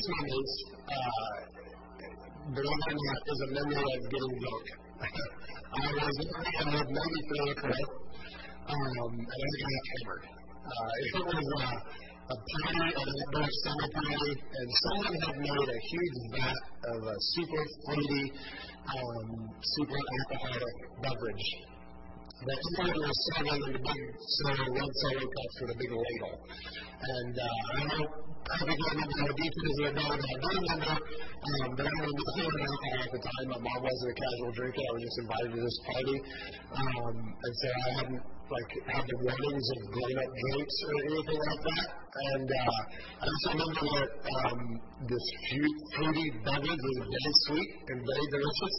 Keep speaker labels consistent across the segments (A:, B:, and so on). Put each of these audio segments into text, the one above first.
A: earliest memories, uh, believe it or not, is a memory of getting drunk. I was the maybe three or four, um, and I got hammered. Uh, it was a, a party, an outdoor summer party, and someone had made a huge vat of a super fruity, um, super alcoholic beverage that somebody was serving in the big silver, red solo cups with a big ladle. And uh, I don't perfectly remember the details of the I do remember um, that I was not alcohol at the time. My mom wasn't a casual drinker. I was just invited to this party. Um, and so I hadn't like had the warnings of grown up drinks or anything like that. And uh, I just remember that um, this fruity beverage was very sweet and very delicious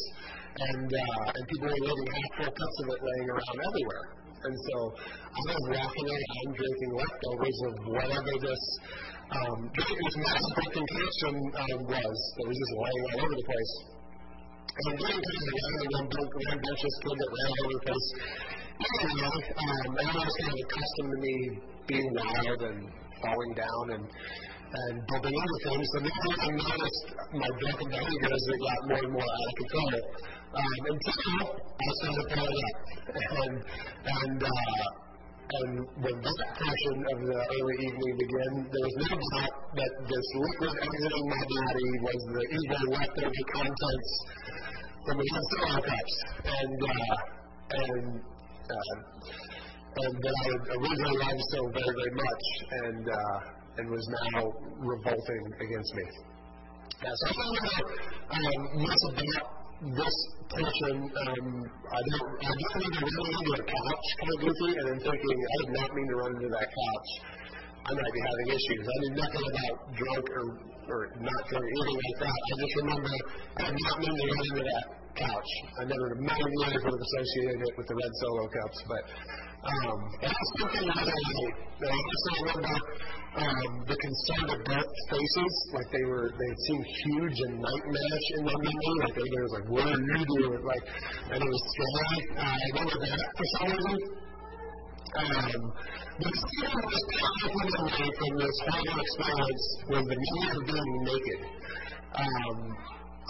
A: and uh, and people were leaving half full cups of it laying around everywhere. And so I was walking around drinking leftovers of whatever this um, this massive concoction um, was that was just laying all over the place. And I'm getting kind of the young and rambunctious kid that ran all over the place. Anyway, um, everyone was kind of accustomed to me being wild and falling down and and bumping into things. And then I noticed my drunken behavior as it got more and more out of control. Um, until I started throwing up. And, and, uh, and when that portion of the early evening began, there was no doubt that this liquid exiting my body was the evil leftover contents from the Solo cups. And, uh, and, uh, and that I originally loved so very, very much. And, uh, and was now revolting against me. Yeah, so I don't know um, much about this person. Um, I don't. I just remember running into a couch kind of goofy, and then thinking, I did not mean to run into that couch. I might be having issues. I knew nothing about drunk or or not drunk or anything like that. I just remember I did not mean to run into that couch. I never in a million years would have associated it with the red solo cups, but um, that's something that I hate. I also remember um, the concerned adult faces, like they were, they seemed huge and nightmarish in my memory. Like they was like, "What are you doing?" Like, and it was scary. Uh, I remember that for some reason. Um, something was powerful in from this horrible experience was the memory of being naked. Um,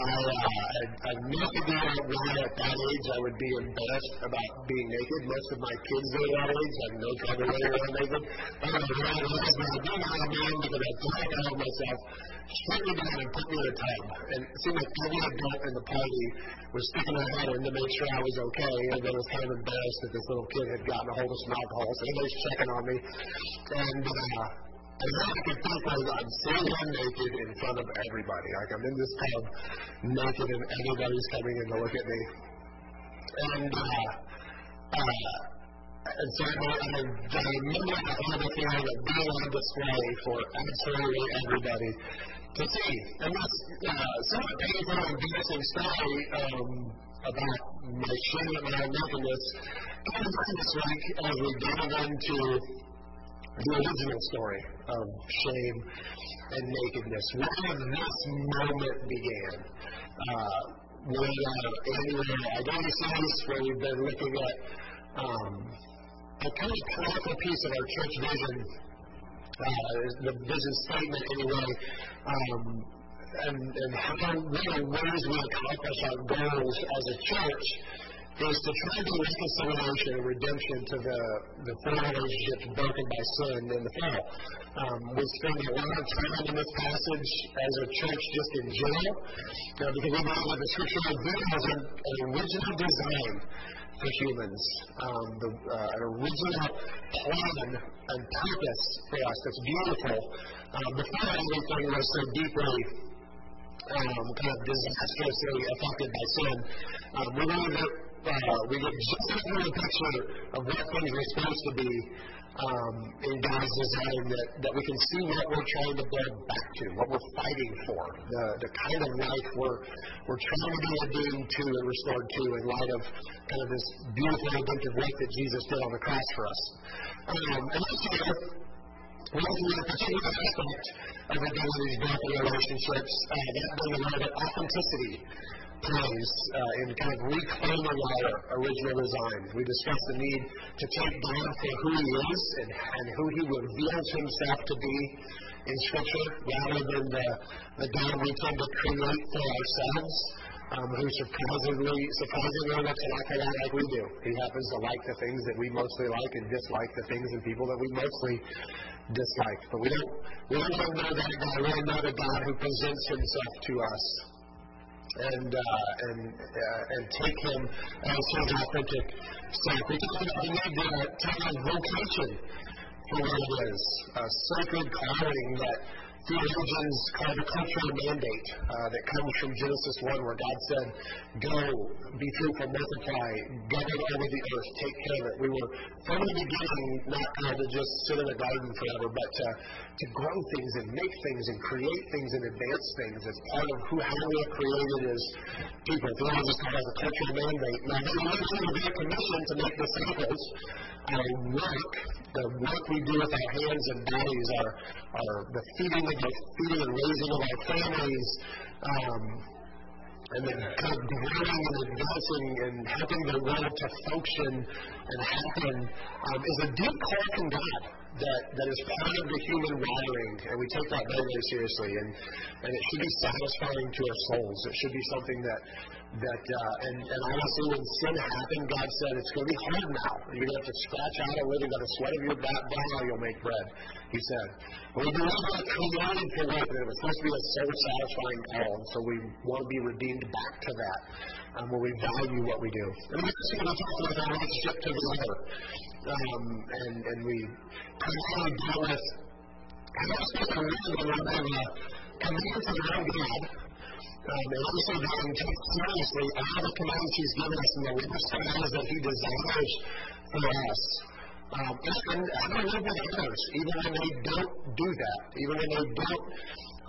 A: I, uh, I never knew why at that age I would be embarrassed about being naked. Most of my kids are that age. I have no trouble running around naked. I don't know why it was, but I do know man because I thought out myself, strip me down and put me in a tub. And it seemed like every adult in the party was sticking their head in to make sure I was okay. And then was kind of embarrassed that this little kid had gotten a hold of some alcohol. So everybody's checking on me. And, uh, and all I could think was I'm sitting naked in front of everybody. Like I'm in this pub naked and everybody's coming in to look at me. And uh, uh, and so I, I, I remember I had the feeling of being on display for absolutely everybody to see. And that's uh, somewhat painful and embarrassing story um, about my shame and my nakedness. Of this week as we delve into the original story of shame and nakedness. Where this moment began. Uh, when uh, annual identity series, where we've been looking at um, a kind of critical piece of our church vision, uh, the vision statement anyway, um, and, and how of the ways we accomplish our goals as a church is to try to bring reconciliation and redemption to the, the four relationships broken by sin in the fall. Um, we spend a lot of time in this passage as a church just in general, uh, because we know that the scripture has an, an original design for humans, um, the, uh, an original plan and purpose for us that's beautiful. Um, before anything was so deeply um, kind of disastrously affected by sin, um, we believe that uh, we get just a little picture of what things are supposed to be um, in God's design that, that we can see what we're trying to build back to, what we're fighting for, the, the kind of life we're, we're trying to be redeemed to and restored to in light of kind of this beautiful redemptive work that Jesus did on the cross for us. Um, and year, we're looking at a particular aspect of identities, broken relationships, uh, that being around authenticity place uh, in kind of reclaiming our original design. We discussed the need to take God for who He is and, and who He reveals Himself to be in Scripture, rather than the, the God we tend to create for ourselves. Um, who surprisingly, surprisingly looks an awful lot like we do. He happens to like the things that we mostly like and dislike the things and people that we mostly dislike. But we don't, we don't really know that God. Don't know the God who presents Himself to us and uh, and uh, and take him as his authentic self. We talk about the need to his vocation for what it is, a sacred calling that theologians call the cultural mandate uh, that comes from Genesis 1, where God said, Go, be fruitful, multiply, govern over the earth, take care of it. We were, from the beginning, not called to just sit in a garden forever, but to, to grow things and make things and create things and advance things as part of who, how we are created as people. Theologians call it the cultural mandate. Now, then, we have a commission to make disciples our work, the work we do with our hands and bodies, our, our the feeding of our feeding and raising of our families, um, and then kind of growing and advancing and helping the world to function and happen um, is a deep call from God that, that is part of the human wiring, and we take that very, very seriously. And, and it should be satisfying to our souls. It should be something that that uh, and, and honestly, when sin happened, God said it's going to be hard now. You're going to have to scratch out a living on the sweat of your brow. You'll make bread. He said, "But we believe that created for work, and it was supposed to be a soul-satisfying call, and so we want to be redeemed back to that, um, where we value what we do." And we see what talk about our relationship to the other, um, and and we primarily deal with how to spend our living when have a commitment to God um, and also take seriously all the commands He's given us and the lifestyles that He desires for us. Um, and how to live with others, even when they don't do that, even when they don't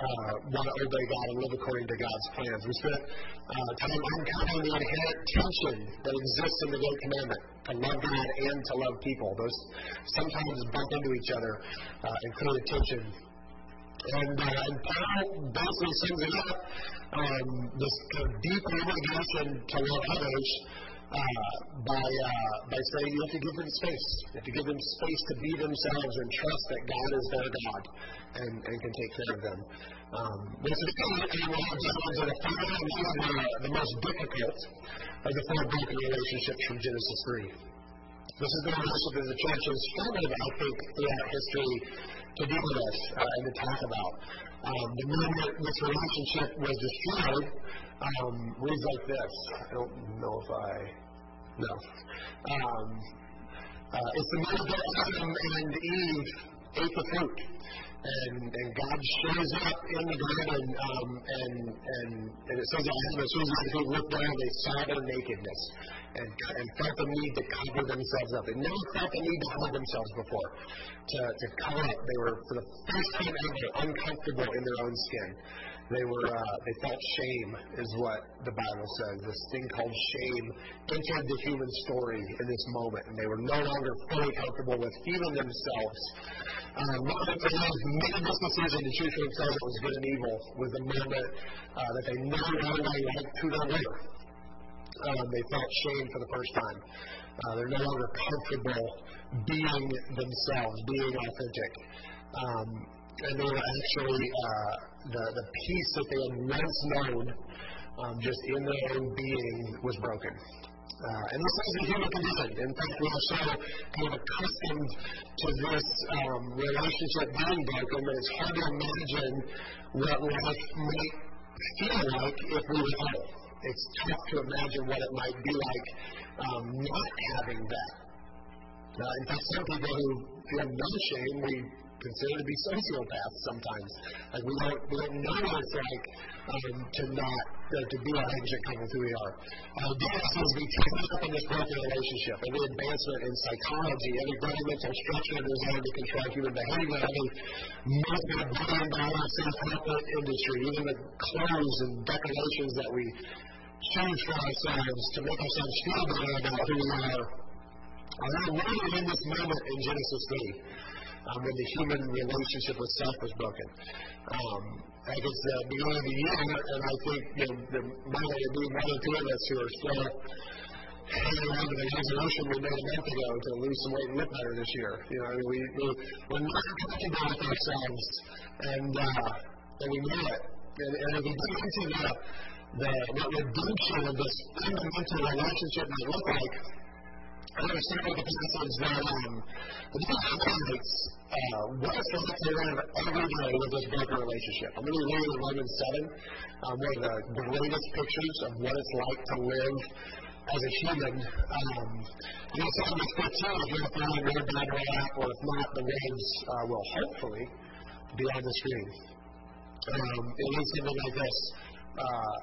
A: uh, want to obey God and live according to God's plans. We spent uh, time uncovering the inherent tension that exists in the Great Commandment to love God and to love people. Those sometimes bump into each other uh, and create tension and, uh, Paul basically sums it up um, this kind of deep obligation to love others uh, by, uh, by saying you have to give them space. You have to give them space to be themselves and trust that God is their God and, and can take care of them. Um, one of the, the most difficult of the four broken relationships from Genesis 3. This is the relationship that the church has struggled, I think, throughout history to deal with uh, and to talk about. Um, the moment this relationship was destroyed um, reads like this. I don't know if I. No. Um, uh, it's the moment that Adam and Eve ate the fruit. And, and God shows up in the garden, um, and, and, and it says that as soon as they looked down, they saw their nakedness and, and felt the need to cover themselves up. They never felt the need to hide themselves before, to, to cover up. They were, for the first time ever, uncomfortable in their own skin. They were, uh, they felt shame, is what the Bible says. This thing called shame entered the human story in this moment, and they were no longer fully comfortable with even themselves. Um, not that they made this decision to choose for themselves what was good and evil was the moment uh, that they no longer liked who they were um, they felt shame for the first time. Uh, they're no longer comfortable being themselves, being authentic. Um, and they were actually, uh, the, the peace that they had once known um, just in their own being was broken. Uh, and this is a human condition. In fact, we are so kind of accustomed to this um, relationship being broken that it's hard to imagine what life might feel like if we were it's tough to imagine what it might be like um, not having that. Uh, in fact, some people who feel no shame, we consider to be sociopaths sometimes. Like we don't, we don't know what it's like um, to not uh, to be authentic with who we are. Uh, DS is we take up in this broken relationship. Every advancement in psychology, every governmental structure designed to control human behavior, every multi-billion dollar self-help industry, even the clothes and decorations that we change for ourselves to make ourselves feel better about who we are. And I wonder in this moment in Genesis 3, um, when the human relationship with self was broken. Um, like it's the beginning of the year, and I think you know, there might only be one or two of us who are still hanging on to the resolution we made a month ago to lose some weight and look better this year. You know, I we, we, we're not comfortable with ourselves, and, uh, and we know it. And, and if we dig into the, the, redemption of this fundamental relationship might look like, I'm going to start with a passage that um, the book highlights uh, what it's like to live every day with this broken relationship. I'm going to read Romans 7, um, one of the greatest pictures of what it's like to live as a human. Um, you know, this 15, if you're following your Bible app, or if not, the words uh, will hopefully be on the screen. Um, it reads something like this. Uh,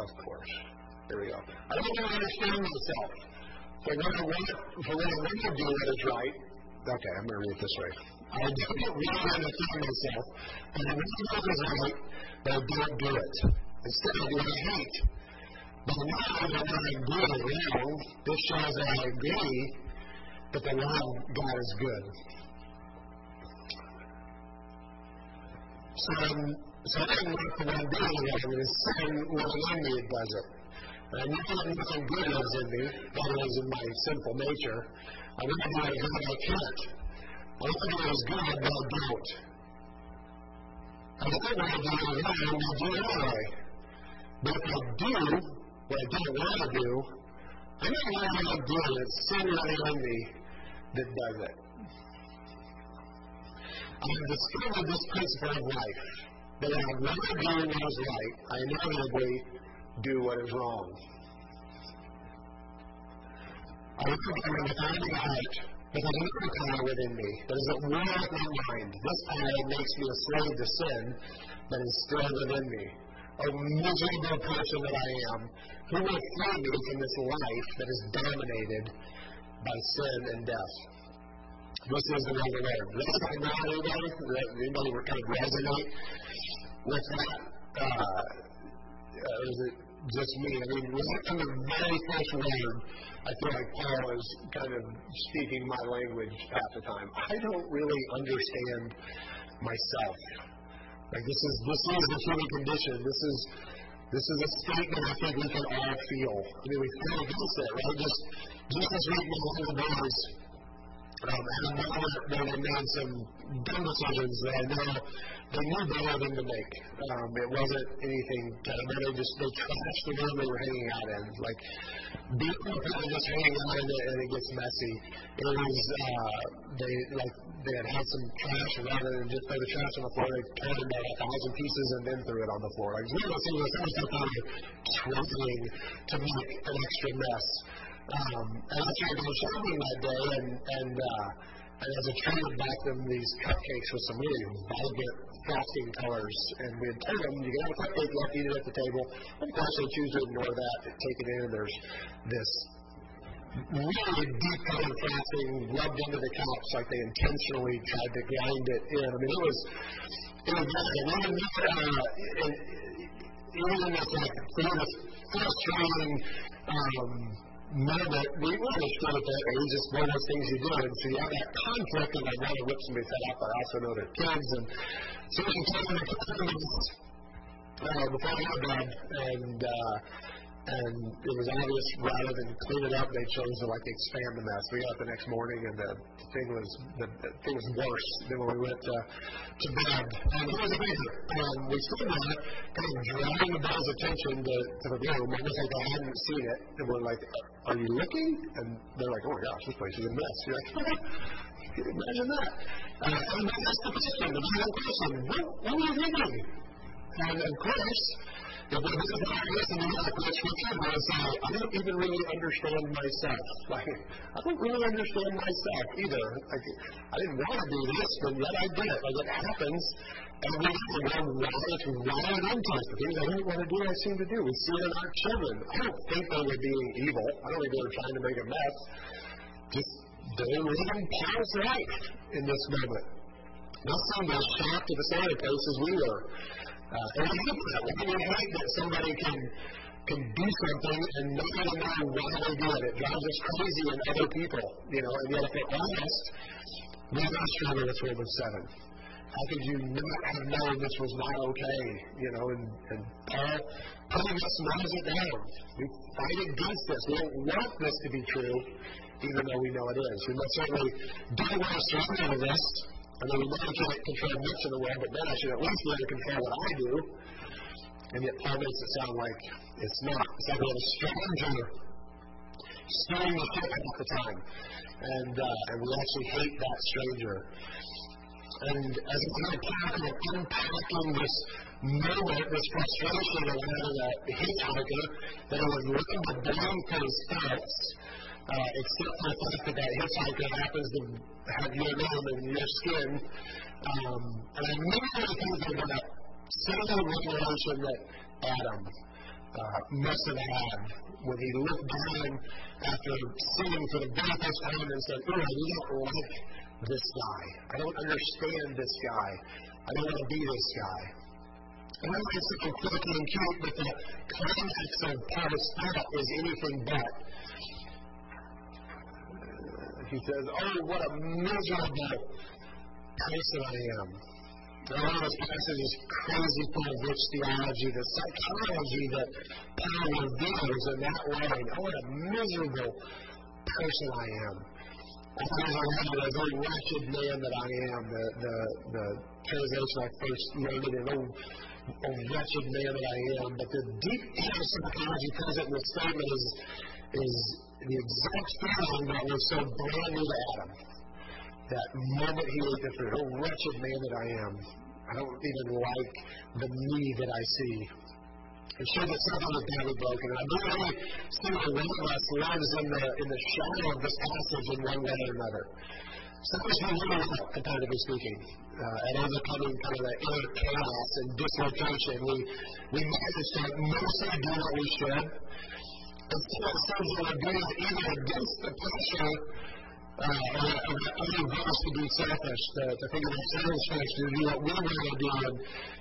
A: of course. Go. I don't to understand myself. For when I want, for when I want to do what is right, okay, I'm going to read it this way. I don't really understand myself, and I want to do what is right, but I don't do it. Instead, I do what I hate. But now that I agree wrong, this shows that I agree that the law of God is good. So, so I didn't want to want to do it, I'm going to sin when the enemy does it. And not nothing good is in me, that is in my sinful nature. I want to do what God I can't. I want to do what is good, but I don't. I don't want to do it wrong, I do it anyway. But if I do what I don't want to do, I'm not going to do it. It's sin in me that does it. I have discovered this principle of life that I would rather do what is right, I inevitably do what is wrong. I look at him with all my heart, but there's another power within me that is at war with my mind. This power makes me a slave to sin that is still within me. A miserable person that I am, who will free me from this life that is dominated by sin and death? This is the of the Lord. That sound right, anybody? Anybody kind of resonate with that? Uh, uh, is it just me? I mean, right from the very first word, I feel like Paul is kind of speaking my language half the time. I don't really understand myself. Like this is this is the human condition. This is this is a statement I think we can all feel. I mean, we feel against it, right? Just just as we know the boys um, and know that they made some dumb decisions that I know they knew better than to make. Um, it wasn't anything kind of, they just, they trashed the room they were hanging out in. Like, people just hanging out in it and it gets messy. It was, uh, they, like, they had had some trash rather than just throw the trash on the floor, they turned it about a thousand pieces and then threw it on the floor. Like, it's one of those things someone's like, trying to make an extra mess. Um, and I started going shopping that day, and and, uh, and as a trainer, back them these cupcakes with some really vibrant frosting colors. And we had told them you can have a cupcake, to eat it at the table. Of course, they choose to ignore that, take it in, and there's this really deep colored frosting rubbed into the cups like they intentionally tried to grind it in. I mean, it was it was bad. And even uh, and even this like frustrating. Um, moment, we understood that it was just one of those things you do. And so you have that conflict of I want to rip somebody's head off, but I also know their kids. And so we can talk about uh, before I to bed, and uh, and it was obvious rather than clean it up, they chose to like expand the mess. We got up the next morning, and the thing was the, the thing was worse than when we went to, to bed. And it was amazing. Um, we stood there, kind of drawing the boys' attention to, to the room, almost like they hadn't seen it, and we're like, "Are you looking?" And they're like, "Oh my gosh, this place is a mess." You're like, imagine that? Uh, and that's the question, the question. What, what were you thinking? And of course, if we visit the ideas and at scripture, we say, I don't even really understand myself. Like, I don't really understand myself either. Like, I didn't want to do this, but yet I did it. Like, it happens. And we have to run it's wired into us. The things I don't want to do, I seem to do. We see it in our children. I don't think they were being evil. I don't think they were trying to make a mess. Just they were living Paul's life in this moment. Not seemed as shocked at the same place as we were. Uh, and I hate that. Like, I hate that somebody can can do something and not even know why they do it. It drives us crazy in other people, you know. And yet, if we're honest, we must struggle with Romans 7. How could you not have known this was not okay? You know, and, and Paul pretty much nails it down. We fight against this. We don't want this to be true, even though we know it is. We must certainly do to surrender to this. I mean, we I can't control much in the world, but then I should at least able to control what I do. And yet Paul makes it sound like it's not. It's like we have a stranger steering the ship at the time. And, uh, and we actually hate that stranger. And as a kind of kind of unpacking this moment, this frustration of having a hitchhiker that was looking to blame for his thoughts, uh, except for the fact that that hitchhiker happens to have your name and your skin. Um, and I immediately think about similar revelation that Adam uh, must have had when he looked down after sinning for the very first time and said, Oh, I don't like this guy. I don't understand this guy. I don't want to be this guy. And I think something quirky and cute, but the context of Paul's thought is anything but. He says, Oh, what a miserable person I am. And one of those passages crazy full of rich theology, the psychology that Paul reveals in that line. Oh, what a miserable person I am. I thought I had a very wretched man that I am. The, the, the translation I first learned it, oh, oh, wretched man that I am. But the deep inner psychology present in the statement is, is the exact feeling that was so brand new to Adam. That moment he ate the fruit, oh, wretched man that I am. I don't even like the me that I see. It shows that something is badly broken. And I believe every single one of us lives in the, in the shadow of this passage in one way or another. Sometimes we live without, comparatively speaking, uh, and overcoming kind of the inner chaos and dislocation. We, we manage to mostly do what we should. And of the things that we're doing either against the pressure uh, other goals to be selfish, to, to think of ourselves first, to do what we want to do, and,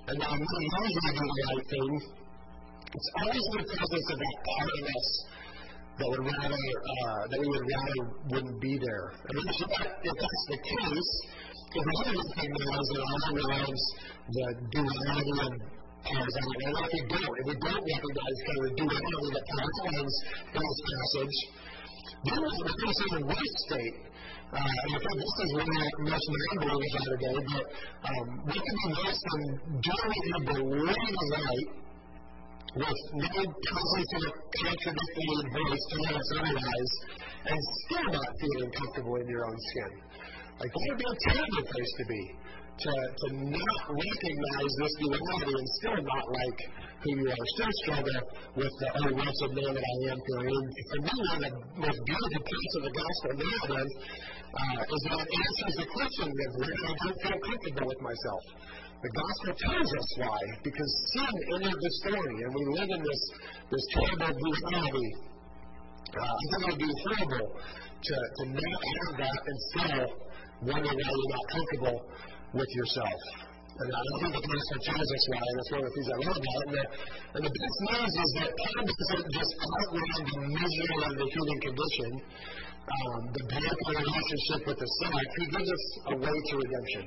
A: and then we usually do the right thing. It's always in the presence of that part of us that would rather uh, that we would rather wouldn't be there. Mean, if, that, if that's the case, if we don't recognize in our own lives the duality of powers on it, and if we don't, if we don't recognize kind of the duality that Paul finds in this passage, then we're facing a worse state. Uh, and I think this is one of most non-believers are today, but um, we can be worse than doing what you believe is right with no presence of a contradictory voice telling us otherwise, and still not feeling comfortable in your own skin. Like, that would be a terrible place to be to, to not recognize this duality and still not like who you are, still struggle with the oh, what's wretched man that I am feeling. For me, one of the most beautiful parts of the gospel narrative uh, is that it answers the question of why I don't feel comfortable with myself. The gospel tells us why, because sin entered the story, and we live in this, this terrible duality. Uh, I think it would be horrible to, to not have that and still wonder why you're not comfortable with yourself. And I don't think the gospel tells us why, and that's one of the things I love about it. And the, best news is that Paul doesn't just outline the misery of the human condition, um, the broken relationship with the self. He gives us a way to redemption,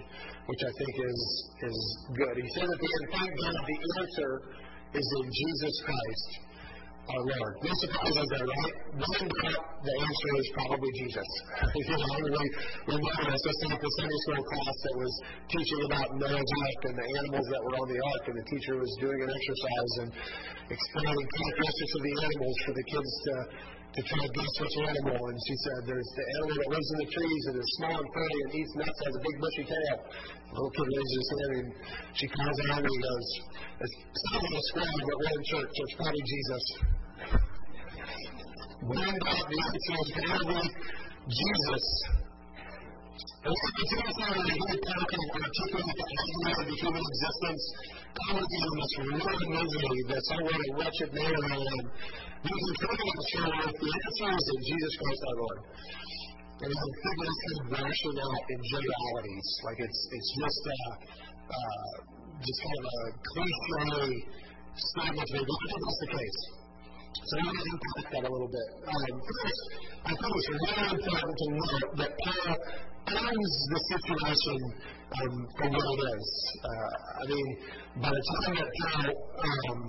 A: which I think is is good. He says at the end, thank God the answer is in Jesus Christ our Lord. No surprises there, right? One doubt, the answer is probably Jesus. you know, we remember us just like the Sunday school class that was teaching about Noah's Ark and the animals that were on the ark, and the teacher was doing an exercise and explaining characteristics of the animals for the kids to to try to guess which animal. And she said, There's the animal that lives in the trees and is small and furry and eats nuts, has a big bushy tail. The little kid raises his hand and she calls out and he goes, It's not a squirrel, but we're in church, so it's probably Jesus. When God the answer is probably Jesus. And so it's also a really powerful articulate the idea of the human existence, commenting on this real misery that's a wretched man I am. Can further show if the answer is in Jesus Christ our Lord. And I think that's kind of out in generalities. Like it's it's just a uh, just kind of a cliche statement. But I think that's the case. So I want to unpack that a little bit. Um, first, I think it's really important to note that Paul owns the situation um, for what it is. Uh, I mean, by the time that Paul um,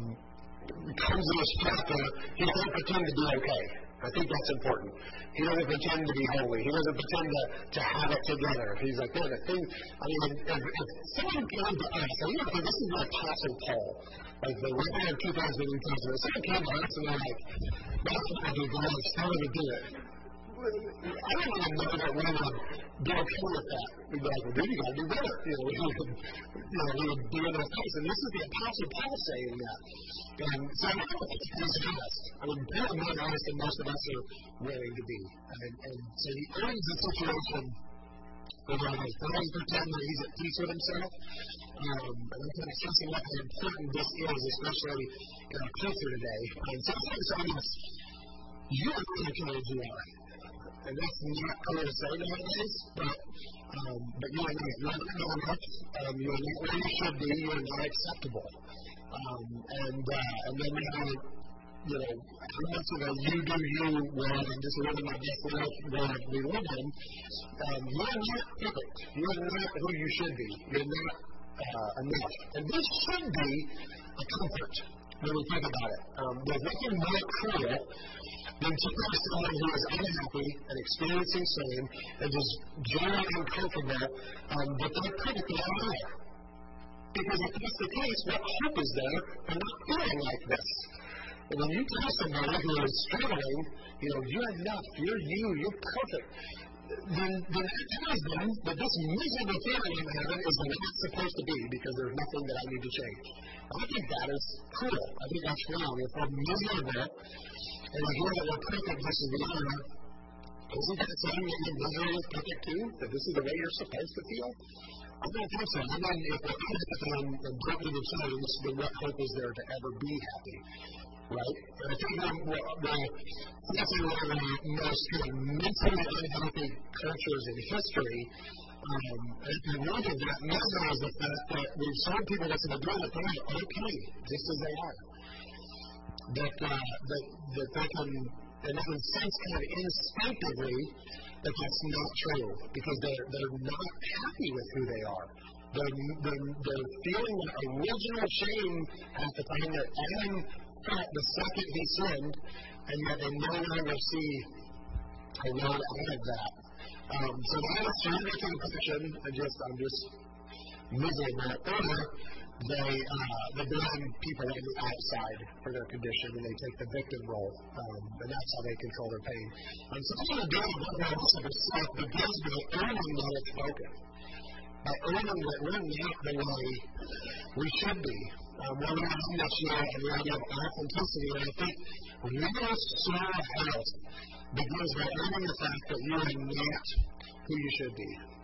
A: comes in this chapter, he doesn't pretend to be okay. I think that's important. He doesn't pretend to be holy. He doesn't pretend to, to have it together. He's like, man, the thing, I mean, if, if someone came to us, and you know, this is like Apostle Paul, like the writer of 2000 New Testament, if someone came to us and they're like, that's what I do, God, how do we do it? I don't even know that we would be okay with that. We'd be like, well, dude, you got to do better. You know, we would, know, do in our face. And this is the Apostle Paul saying that. And so I don't think he's honest. I mean, Paul is more honest than most of us are willing to be. And, and so he owns the situation over on his doesn't pretend that he's at peace with himself. Um, and I'm kind of stressing what how important this is, especially in our culture today. And sometimes it's you are the kind of you are and that's not say nowadays, but um, but you are not you're enough, um, you are not where you should be, you are not acceptable. Um, and uh, and then we have you know, how much of a you do you well and just living my best life that we live in, um, you're not perfect. You're not who you should be. You're not uh, enough. And this should be a comfort when we think about it. Um, there's nothing more cruel than to to someone who is unhappy and experiencing shame and just generally uncomfortable, um, but they're perfectly all right. Because if that's the case, what hope is there for not feeling like this? And when you tell somebody who is struggling, you know, you're enough, you're you, you're perfect, that tells them that this miserable feeling I'm having is the it's supposed to be because there's nothing that I need to change. I think that is cruel. I think that's wrong. If we're miserable, and I hear that we're perfect as we are, isn't that saying that your misery is perfect too? That this is the way you're supposed to feel? I don't think so. I mean, if we're unhappy and, and greatly themselves, then what hope is there to ever be happy? Right? And I think the, the, the, definitely one of the most kind of mentally unhealthy cultures in history um, and the root of that matter is the fact that we've shown people that they're doing it, they're okay, just as they are that, uh, that, that they can, in a sense, kind of instinctively, that that's not true because they're, they're not happy with who they are. They're, they're, they're feeling that original shame at the time that Adam felt the second he sinned, and yet they no longer see a road out of that. Um, so that is surrender to the passion. I just, I'm just miserable. Or they uh, they blame people on the outside for their condition, and they take the victim role, um, and that's how they control their pain. And so, what we're doing with our self begins by owning that it's broken, by owning that we're not the way we should be. We're not in this year, and we authenticity. And I think real soul health begins by owning the fact that you are not who you should be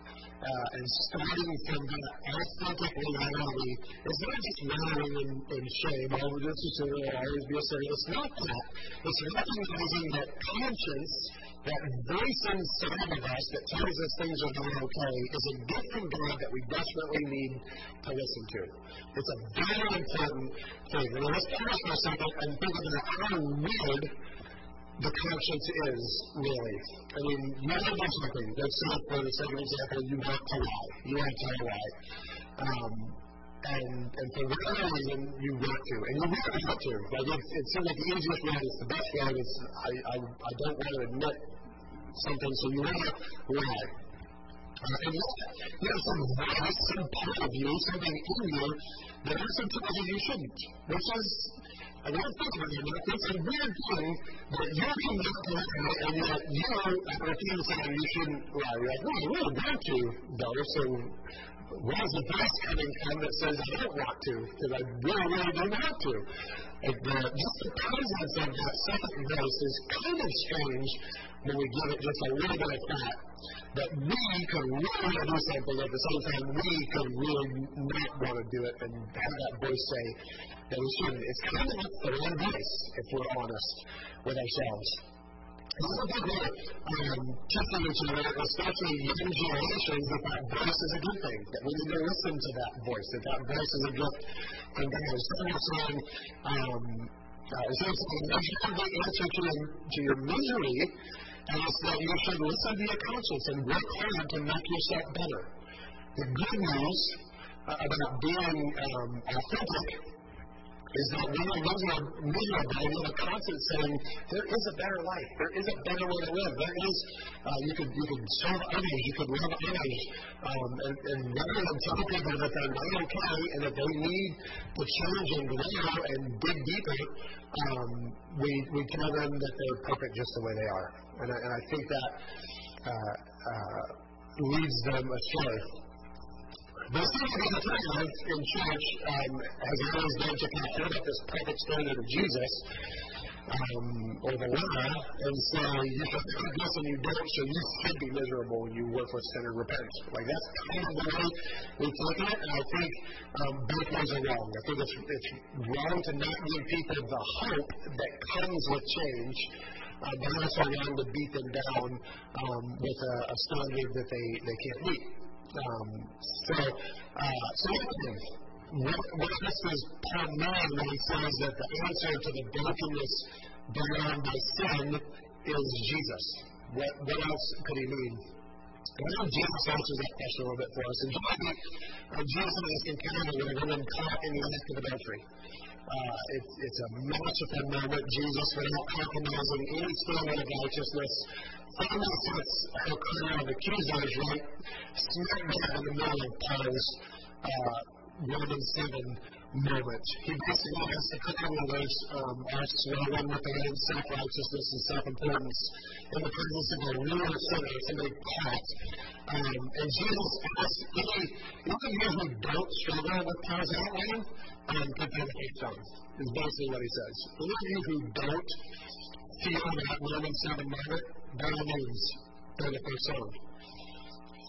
A: uh, and starting from that authentic reality is not just wallowing in, in shame, oh, this is a will always be a sin. It's not that. It's recognizing that conscience, that voice inside of us that tells us things are not okay, is a gift from God that we desperately need to listen to. It's a very important thing. And let's pause for a second and think about how weird the conscience is really. I mean, you want to do something. Let's say, for the of example, you want to lie. You want to tell a lie. Um, and, and for whatever reason, you want to. And you really want to. Like, it, it seems like the easiest way, it's the best way, is I, I, I don't want to admit something, so you want to lie. Uh, and you have some voice, some part of you, something in you that also tells you you shouldn't, which is and let's think about it. It's a weird thing that you can look at and yet you are saying you shouldn't lie. You're like, well, I really want to, though, so where's the voice coming from that says I don't want to? Because I really, really don't want to. Like the, just the presence of that second voice is kind of strange when we give it just a little bit of thought. That we could really want to do something at the same time we could really not want to do it and have that voice say, that we shouldn't. It's kind of like their own voice, if we're honest with ourselves. Think that um, teaching each other, especially young generations, that that voice is a good thing, that we need to listen to that voice, that that voice is a gift from God. Someone saying, um, Uh, so it's the answer to, to your misery, and it's that you should listen to your conscience and work hard to make yourself better. The good news uh, about being um, authentic is that we are miserable, with a constant saying, there is a better life, there is a better way to live, there is, uh, you could you could serve others, you could love others, um, and, and rather than tell people that they're not okay and that they need to change and grow and dig deeper, um, we, we tell them that they're perfect just the way they are. And I, and I think that uh, uh, leads them astray. The second thing that in church um, has always been to kind of hold up this perfect standard of Jesus um, or the law and say, you have to do this and you don't, so you should be miserable when you worthless sinner repent. Like that's kind of the way we at it, and I think um, both ways are wrong. I think it's, it's wrong to not give people the hope that comes with change. Uh, but also wrong to beat them down um, with a, a standard that they, they can't meet. Um, so, uh, so what, what this is Paul nine when he says that the answer to the brokenness brought on by sin is Jesus. What, what else could he mean? I know Jesus answers that question a little bit for us. And uh, Jesus in this encounter with a woman caught in the act of adultery. Uh, it, it's a merciful moment. Jesus, without compromising any standard of righteousness, finally sets her crown of accusers right smack dab in the middle of Paul's Romans 7 moment. He basically has to come of those um, acts where with their own self righteousness and self importance in the presence of a real sinner, somebody caught. Um, and Jesus asks any, even you who don't struggle with Paul's outline, um, the faith zone, is basically what he says. Any of you who don't feel that Romans 7 moment, by all means, benefit served.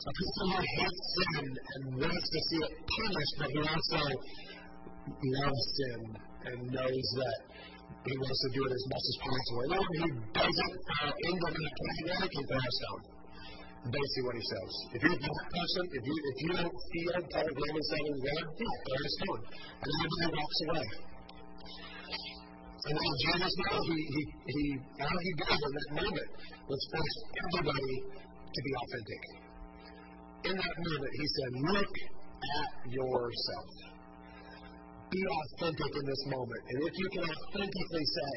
A: A person who hates sin and wants to see it punished, but who also loves sin and knows that he wants to do it as much as possible. and Anyone who doesn't fall into that category can a stone. Basically, what he says. If you're that person, if you if you don't feel Paul Romans 7 word, throw a stone. And everybody walks away. And then Jesus now, he, he, he, all he does in that moment was force everybody to be authentic. In that moment, he said, Look at yourself. Be authentic in this moment. And if you can authentically say,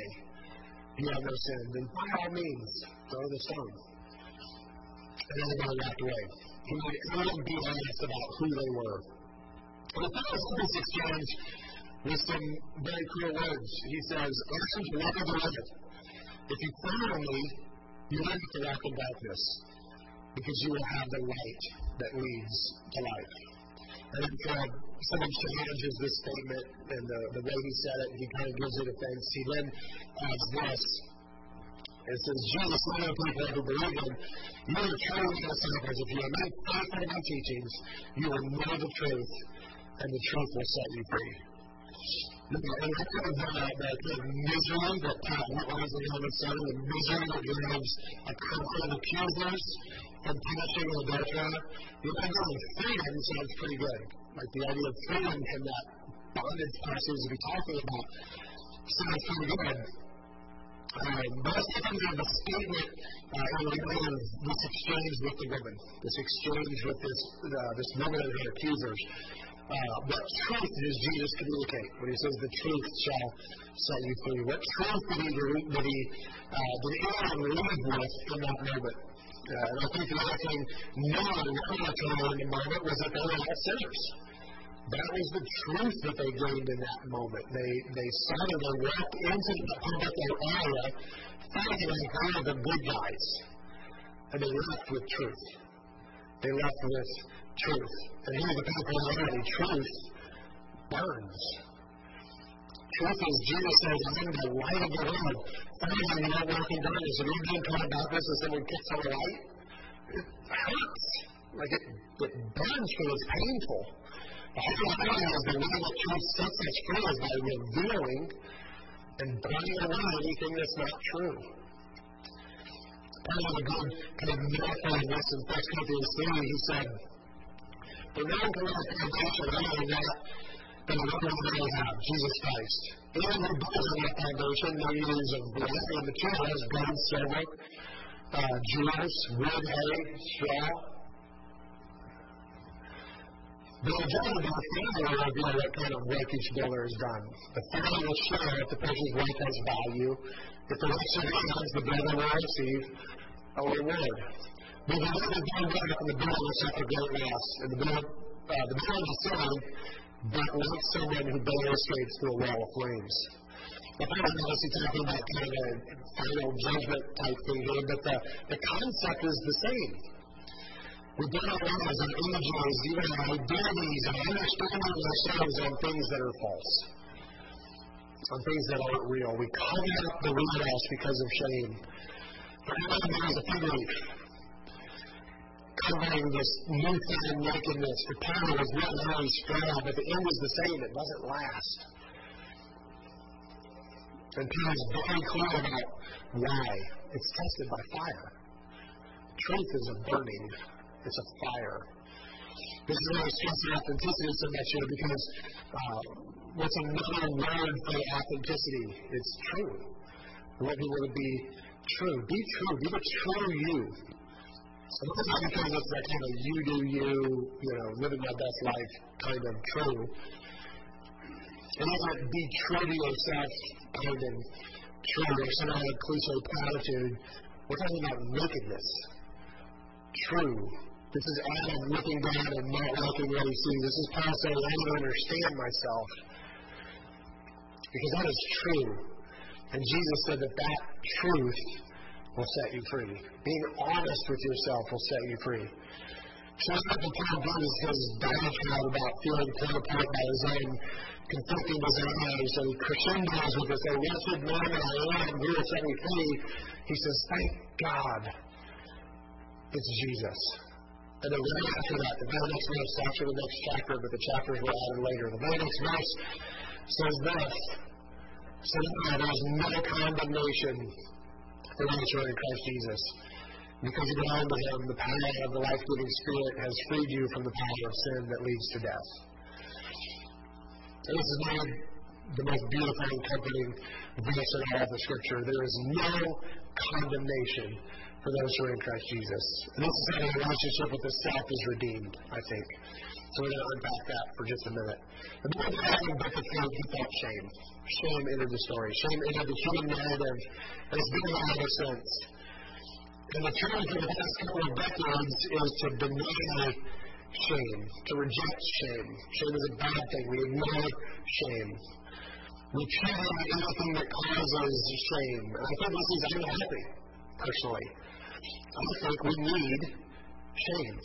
A: You have no sin, then by all means, throw the stone. And everybody walked away. He would even be honest about who they were. And the is, this exchange, with some very clear words. He says, Actions of the. If you follow me, you have to walk in darkness, because you will have the light that leads to life. And then uh, someone challenges this statement and the, the way he said it, he kind of gives it offense. He then adds this. It says, Jesus, none of people who believe him, you are truly disciples. If you are not to my teachings, you will know the truth, and the truth will set you free. And I think about the, the misery that Pat in Romans 7, the misery that drives a couple of accusers from punishing the adulterer. The idea of freedom sounds pretty good. Like the idea of freedom from that bondage Paul seems to be talking about sounds pretty good. Um, but let's take of the statement uh, in light of this exchange with the woman, this exchange with this, uh, this woman and her accusers. Uh, what truth does Jesus communicate when he says the truth shall set you free? What truth did he, did he, uh, did anyone live with in that moment? Uh, and I think the other thing no one in the moment was that they were all sinners. That was the truth that they gained in that moment. They they started to walk into the public area thinking they were the good guys. And they left with truth. They left with truth. And here's the people reality truth burns. Truth is, Jesus says, I am the light of the world. Finally, you're not walking darkness. If you're told about this and someone kicks on the light, it hurts. Like it, it burns because it's painful. The whole idea is the way that truth sets us free is by revealing and burning away anything that's not true. Paul has a good kind of metaphor of this in 1 Corinthians 3. He said, the one can have foundation other than that And what do they have? Jesus Christ. And who builds on that foundation, no use of and materials, gold, silver, uh, jewels, wood, hay, straw. The agenda of the family will reveal what kind of work each builder has done. The family will share if the person's work has value. If the work survives, the builder will receive a reward. But the Lord is doing good the builder will suffer great loss. And the builder, uh, the builder is saying, but like someone who barely escapes through a wall of flames. I find I'm obviously talking about kind of a final judgment type thing here, but the, the concept is the same. We build our on images, even our identities, and understanding ourselves on things that are false, on things that aren't real. We cover up the real us because of shame. For everyone, there is a fig covering this newfound nakedness. The power was not really strong, but the end is the same. It doesn't last. And Peter is very clear about why. It's tested by fire. Truth is a burning, it's a fire. This is why I stress authenticity so much here because uh, what's another word for authenticity? It's true. We want people to be true. Be true. Be the true you. And this is not because it's that kind of you do you, you know, living my best life kind of true. It isn't be true to yourself kind of true or some kind of cliche platitude. We're talking about nakedness. True. This is Adam looking down and not liking what he sees. This is Paul saying, I don't understand myself. Because that is true. And Jesus said that that truth will set you free. Being honest with yourself will set you free. So that's what Paul does his diatribe about feeling torn apart by his own conflicting desires and crescendos with this, oh, wretched man that I am, who will set me free. He says, thank God it's Jesus. And then right after that, the very next verse, after the next chapter, but the chapters were added later, the very next verse says this, so now there's no condemnation are in Christ Jesus. Because you belong to Him, the power of the life giving Spirit has freed you from the power of sin that leads to death. This is of the most beautiful and comforting verse in all of the Scripture. There is no condemnation for those who are in Christ Jesus. And this is how the relationship with the self is redeemed, I think. So we're going to unpack that for just a minute. The book of Adam, book of Job, he felt shame. Shame entered the story. Shame entered the human narrative, and it's been there ever since. And the trend for the past couple of decades is to deny shame, to reject shame. Shame is a bad thing. We ignore shame. We treat anything that causes shame. And I think this is unhealthy, personally. I think we need shame.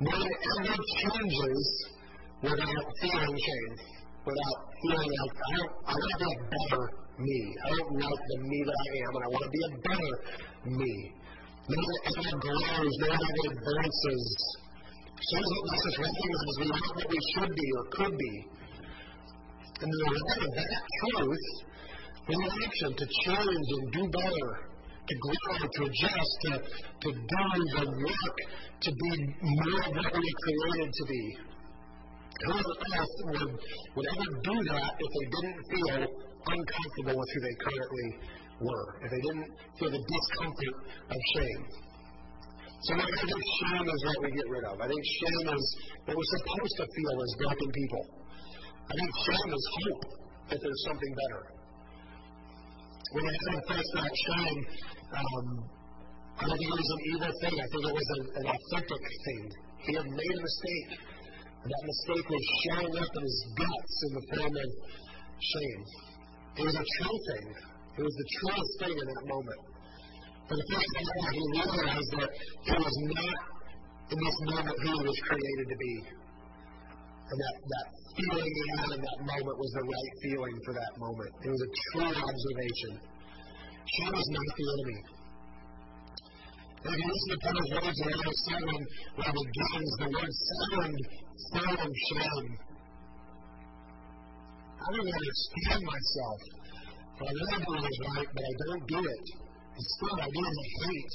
A: No one ever changes without feeling shame, without feeling like, I, don't, I want to be a better me. I don't like the me that I am, and I want to be a better me. No one ever grows, no one ever advances. Shame isn't lets us recognize we aren't what we should be or could be. And the result of that truth, in action to change and do better, to grow, to adjust, to, to do the work, to be more what we created to be. Who on earth would, would ever do that if they didn't feel uncomfortable with who they currently were, if they didn't feel the discomfort of shame? So I think shame is what we get rid of. I think shame is what we're supposed to feel as broken people. I think shame is hope that there's something better. When Adam faced that shame, um, I don't think it was an evil thing. I think it was an, an authentic thing. He had made a mistake. That mistake was showing up in his guts in the form of shame. It was a true thing. It was the truest thing in that moment. For the first time, he realized that he was not in this moment who he was created to be. And that, that feeling he had in that moment was the right feeling for that moment. It was a true observation. Shame is not the enemy. And if you listen to Paul's words in Romans 7, where he begins, the word sound, sound shame. I don't understand myself. I know I'm doing right, but I don't do it. Still, I do it with hate.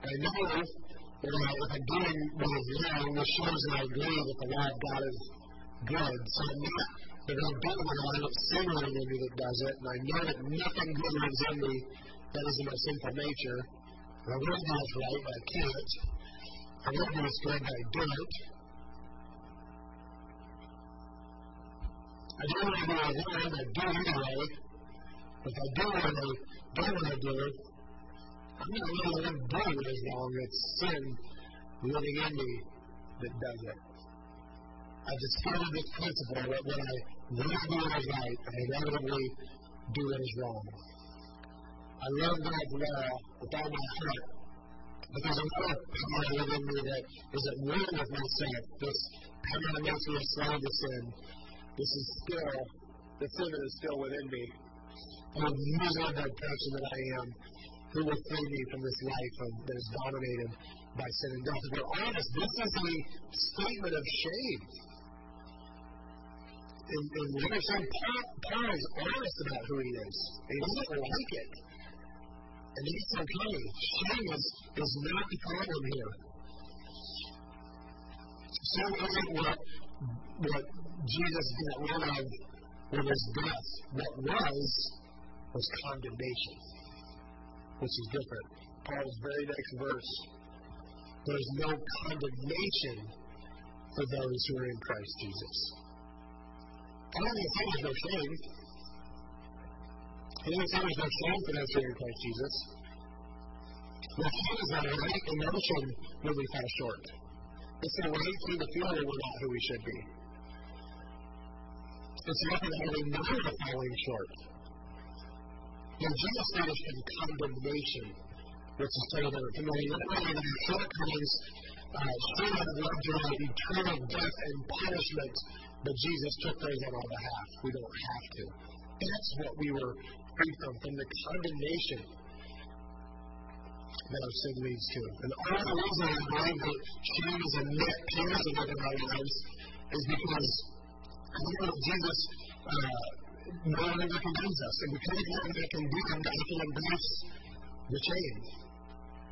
A: I know that if I'm doing what is wrong, this shows that I agree that the law of God is good. So I'm not the Redeemer. I don't sin within me that does it, and I know that nothing good lives in me that isn't my sinful nature. And I want to do what's right, but I can't. I want to do what's good, but I don't. I don't want to do what I want to do it anyway. If I do what I don't want to do, I'm to really let do it as long as sin living in me that does it. I just discovered this principle that when I to do what is right, I inevitably do what is wrong. I love God's law with all my heart, but there's another power within me that is at war with myself. This power that makes me a slave to sin. This is still, the sin that is still within me. And a miserable person that I am, who will free me from this life of, that is dominated by sin and death. If we're honest, this is a statement of shame. In, in Revelation, Paul, Paul is honest about who he is. He doesn't like it. And it's okay. Shame is, is not the problem here. Sin isn't what, what Jesus got rid of with his death. What was, was condemnation, which is different. Paul's very next verse there's no condemnation for those who are in Christ Jesus. I don't say there's no shame. He doesn't say there's no shame for those who are in Christ Jesus. What shame is that a right emotion when we fall short. It's the right thing to feel that we're not who we should be. It's nothing that we know we're falling short. When Jesus finished in condemnation, which is in the committee, not only that shortcomings uh, have led to eternal death and punishment, but Jesus took those on our behalf. We don't have to. That's what we were free from, from the condemnation that our sin leads to. And all the reason I believe that shame is a net parison of our lives is because that Jesus uh, no longer condemns us. And because he no longer condemned, I can embrace the shame.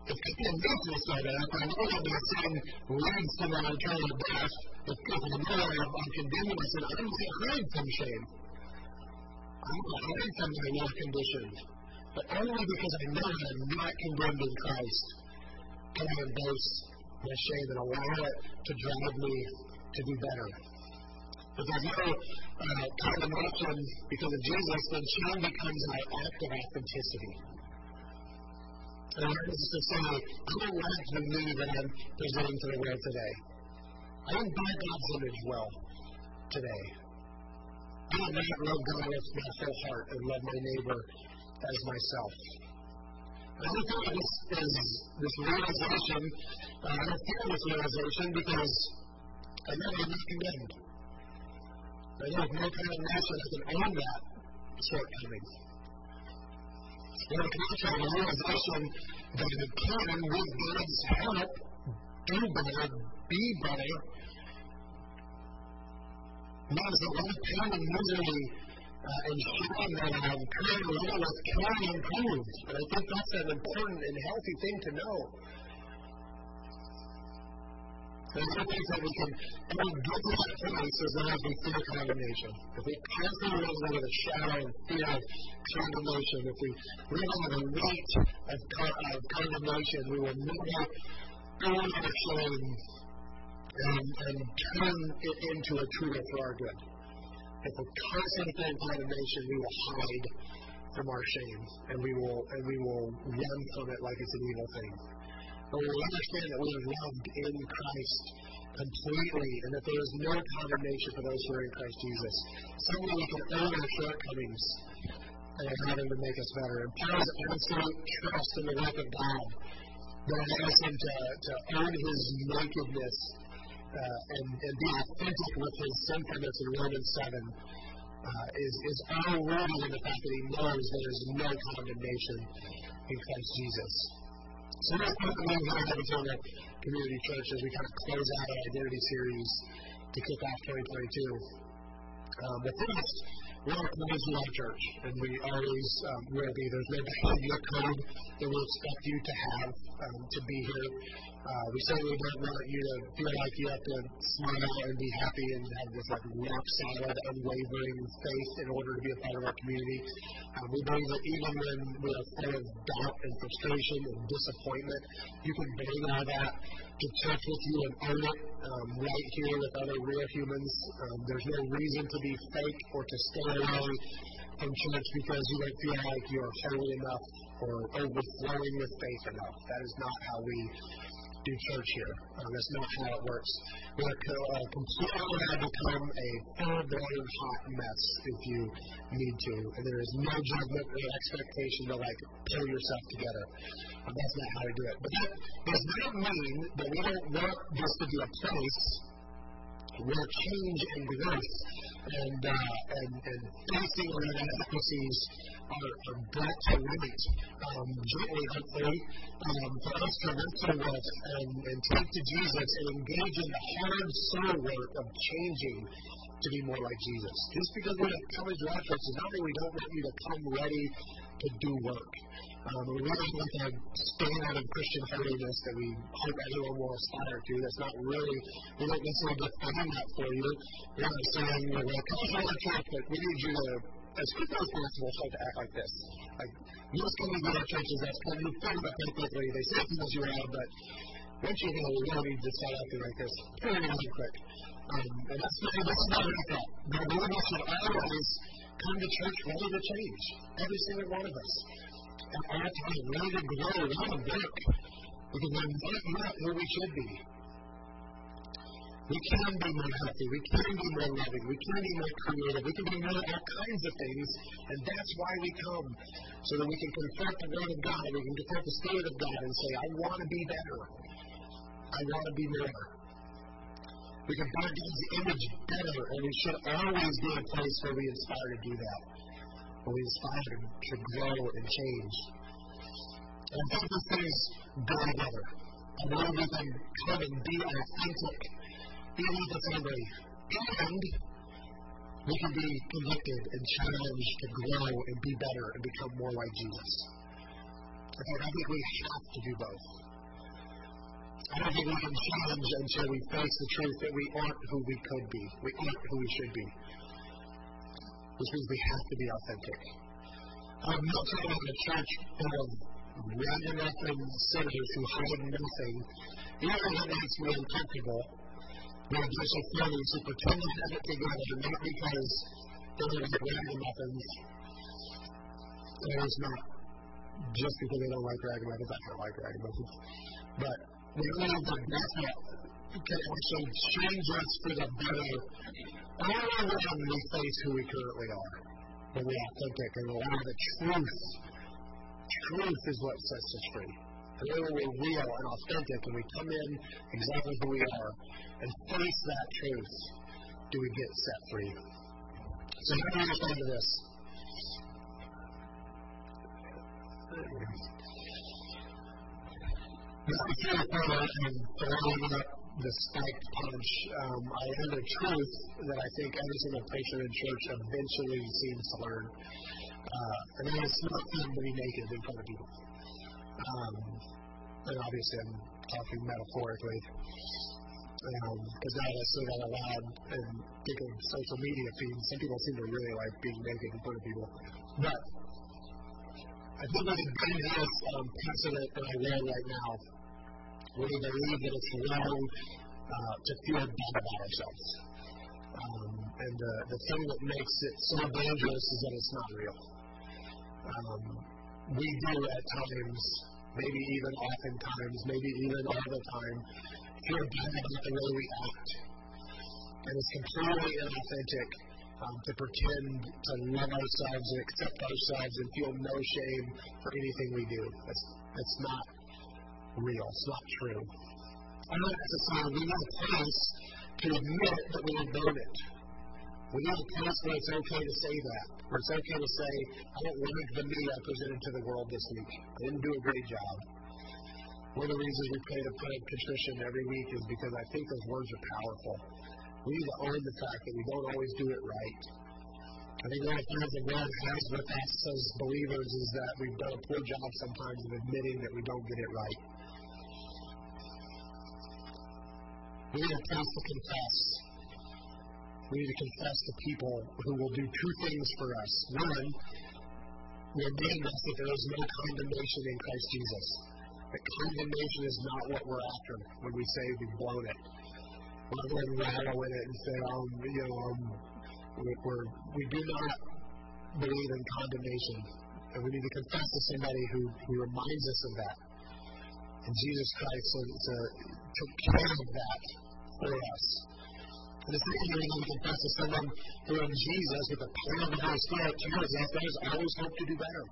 A: If people make suicide act, I know that my sin leads to my eternal death. If people know I'm condemning myself, I don't get hide from shame. I'm not hide from my life condition. But only because I know that I'm not condemned in Christ can I embrace my shame and allow it to drive me to do better. If there's no uh, condemnation because of Jesus, then shame becomes my act of authenticity. And I want to say, I like the me that I'm presenting to the world today. I don't buy God's image well today. I do not love God with my whole heart and love my neighbor as myself. I don't feel this is this realization. Uh, I don't feel this realization because I know I'm not condemned. I if no condemnation, I can own that shortcoming. And I can also have realization that I can, with God's help, do better, be better. Means that when pain and misery uh, and shame that I'm currently living with can be improved. And I think that's an important and healthy thing to know. There's no things that we can only get to that place as long as we fear condemnation. If we constantly live under the shadow and fear of condemnation, if we live under the weight of, co- of condemnation, we will never own our shame and, and turn it into a tool for our good. If we're constantly feeling condemnation, we will hide from our shame and we will and we will run from it like it's an evil thing. But we understand that we are loved in Christ completely and that there is no condemnation for those who are in Christ Jesus. Someday we can own our shortcomings and allow Him to make us better. And Paul's absolute trust in the work of God that allows him to, to own his nakedness uh, and, and be authentic with his sinfulness in Romans 7 uh, is, is all rooted in the fact that he knows there is no condemnation in Christ Jesus. So that's what the main highlight of the community church as we kind of close out our identity series to kick off 2022. Um, but first, we're a collegiate church, and we always um, will be. There's no behavior code that we expect you to have um, to be here. Uh, we certainly don't want you to feel like you have to smile and be happy and have this like rock solid, unwavering faith in order to be a part of our community. Um, we believe that even when we are full of doubt and frustration and disappointment, you can bring all that to church with you and own it um, right here with other real humans. Um, there's no reason to be fake or to stay away from church because you don't feel like you're holy enough or overflowing with faith enough. That is not how we do church here. Um, that's not how it works. We are co- uh, completely going to become a full-blown hot mess if you need to, and there is no judgment or expectation to like pull yourself together. Um, that's not how we do it. But that does not mean that we don't want this to be a place where change and growth and, uh, and, and facing our inadequacies are, are brought to light um, gently, hopefully, um, for us to wrestle with and, and take to Jesus and engage in the hard soul work of changing to be more like Jesus. Just because we have college rock church does not mean we don't want you to come ready to do work. Um, we really want a standard of Christian holiness that we hope everyone will aspire to. That's not really, we don't necessarily define that for you. We're not saying, well, come to our church, but we need you to, as quickly as possible, start to act like this. Like, most coming to our churches, that's kind of fun, but quickly. They say things you have, but once you know, we really need to start acting like this pretty quick. Um, and that's, that's not. But one of us should always come to church ready to change. Every single one of us at our time, ready to grow, ready to work, because we're not, not where we should be. We can be more healthy. We can be more loving. We can be more creative. We can be more all kinds of things. And that's why we come. So that we can confront the Word of God. We can confront the Spirit of God and say, I want to be better. I want to be more. We can build God's image better. And we should always be a place where we aspire to do that but we aspire to grow and change. And both of things go together. I believe we can come and be authentic, be with assembly, and we can be convicted and challenged to grow and be better and become more like Jesus. I think we have to do both. I don't think we can change until we face the truth that we aren't who we could be. We aren't who we should be which means we have to be authentic. I'm not talking about a church full of ragamuffin sinners who hide nothing. Even that makes me uncomfortable. When a bunch of families who pretend to have it together, not because they're like ragamuffins. It's not just because they don't like ragamuffins. I don't like ragamuffins. But we that that's what can also change us for the better all around we face who we currently are. When we're authentic and allow the truth. Truth is what sets us free. And then when we're real and authentic and we come in exactly who we are and face that truth, do we get set free. So how do we respond to this? I feel further and following up the spiked punch. Um, I learned a truth that I think every single patron in church eventually seems to learn. Uh, and that it's not fun to be naked in front of people. Um, and obviously, I'm talking metaphorically. Because um, now I say that aloud and think of social media feeds, some people seem to really like being naked in front of people. But I think there's a dangerous um, precedent that I read right now we believe that it's wrong uh, to feel bad about ourselves. Um, and uh, the thing that makes it so dangerous is that it's not real. Um, we do at times, maybe even oftentimes, maybe even all the time, feel bad about the way we act. And it's completely inauthentic um, to pretend to love ourselves and accept ourselves and feel no shame for anything we do. That's, that's not real. It's not true. I'm not necessarily, we need a place to admit that we have done it. We need a place where it's okay to say that, where it's okay to say, I don't like the me I presented to the world this week. I didn't do a great job. One of the reasons we pray to pray contrition every week is because I think those words are powerful. We need to own the fact that we don't always do it right. I think one of the things that God has with us as believers is that we've done a poor job sometimes of admitting that we don't get it right. We need a place to confess. We need to confess to people who will do two things for us. One, remind us that there is no condemnation in Christ Jesus. That condemnation is not what we're after when we say we've blown it. We're going to wallow in it and say, um, you know, um, we're, we do not believe in condemnation. And we need to confess to somebody who, who reminds us of that. And Jesus Christ so, so uh, took care of that for us. And the second thing we to confess to someone who in Jesus, with the power of the Holy Spirit, tells us there is always hope to do better.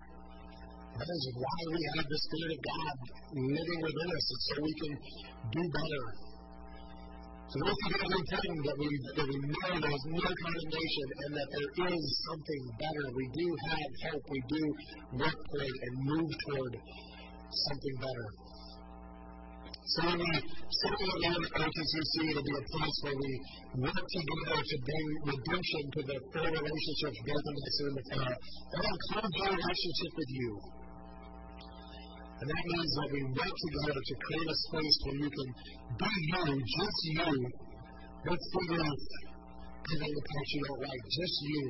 A: That is why we have the Spirit of God living within us, so we can do better so this is really important that we, that we know there's no condemnation and that there is something better. We do have hope. We do work toward and move toward something better. So when we sit in at OTCC, it'll be a place where we work together to bring redemption to the four relationships both of us in the Father. That'll include your relationship with you. And that means that we work together to create a space where you can be you, just you, with figures giving the parts you don't like, just you.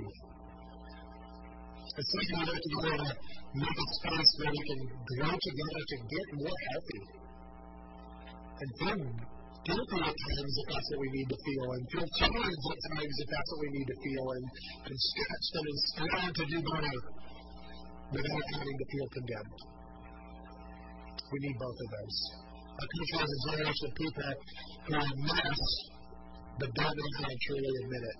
A: And so we work together to make a space where we can grow together to get more healthy. And feel guilty at times if that's what we need to feel, and feel challenged at times if that's what we need to feel, and, and stretched and inspired to do better without having to feel condemned. We need both of those. Our country has a generation of people who are a but don't know how to truly admit it.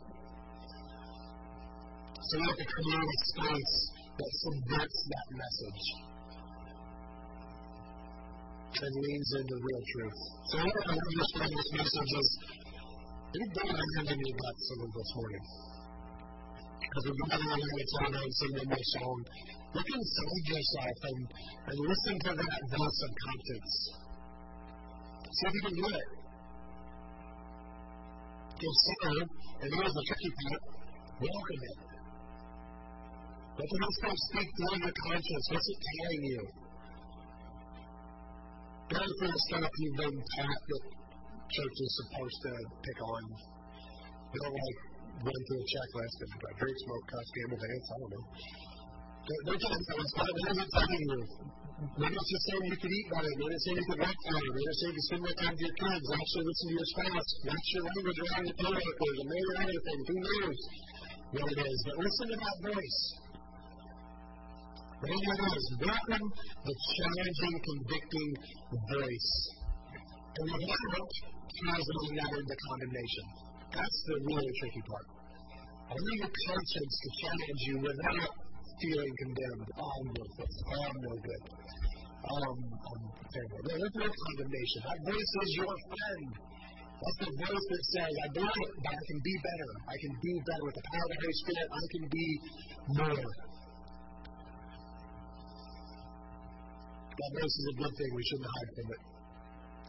A: So we have to create a space that submits that message and leans into real truth. So I want to understand this message as you've done a hand in your gut some of this morning. Because we've got a language on and singing this song Look inside yourself and, and listen to that voice of conscience. See if you can do it. So, and here's the tricky part, welcome it. Let the Holy Spirit speak through your conscience. What's it telling you? Don't for the stuff you've been taught that church is supposed to pick on. You don't like run through a checklist and drink, smoke, cuss, gamble, dance. I don't know. They're telling you it's better. They're not telling you. Maybe it's just saying you could eat better. Maybe it's saying you could work harder. Maybe it's saying you spend more time with your kids. Actually, listen to your spouse. Watch your language around your coworkers. And maybe other things. Who knows what it is? But listen to that voice. It is, welcome the challenging, convicting voice. And without translating that into condemnation. That's the really tricky part. Only your conscience can challenge you without feeling condemned. Oh, I'm worthless. Oh, I'm no good. Um, I'm terrible. No, there's no condemnation. That voice is your friend. That's the voice that says, I believe it, but I can be better. I can do better. With the power of the Holy Spirit, I can be more. That voice is a good thing. We shouldn't hide from it.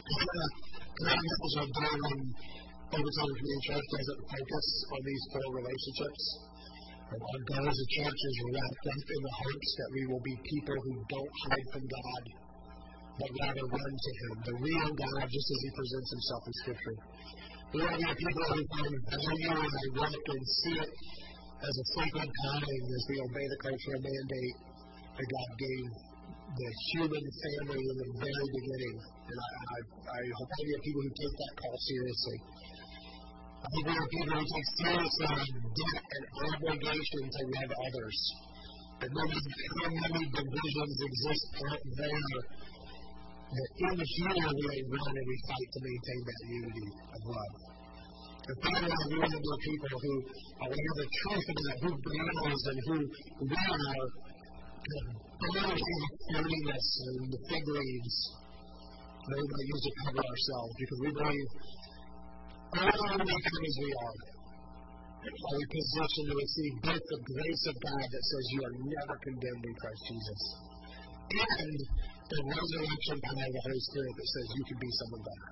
A: That message of Darwin Overtime Community Church doesn't focus on these four relationships. And our goal as a church is wrapped up in the hopes that we will be people who don't hide from God, but rather run to Him, the real God, just as He presents Himself in Scripture. We want to be people who find in our work and see it as a sacred calling as we obey the cultural mandate that God gave the human family in the very beginning. And I, I, I hope we have people who take that call seriously. I think we have people who take seriously debt and obligation to love others. And no matter how many divisions exist out there, that in here we run and we fight to maintain that unity of love. And finally, we want to be people who are aware the truth about who God is and who we are, kind of the thorniness and the fig leaves that we might use to cover ourselves because we believe all as we are, are we positioned to receive both the grace of God that says you are never condemned in Christ Jesus and the resurrection power of the Holy Spirit that says you can be someone better.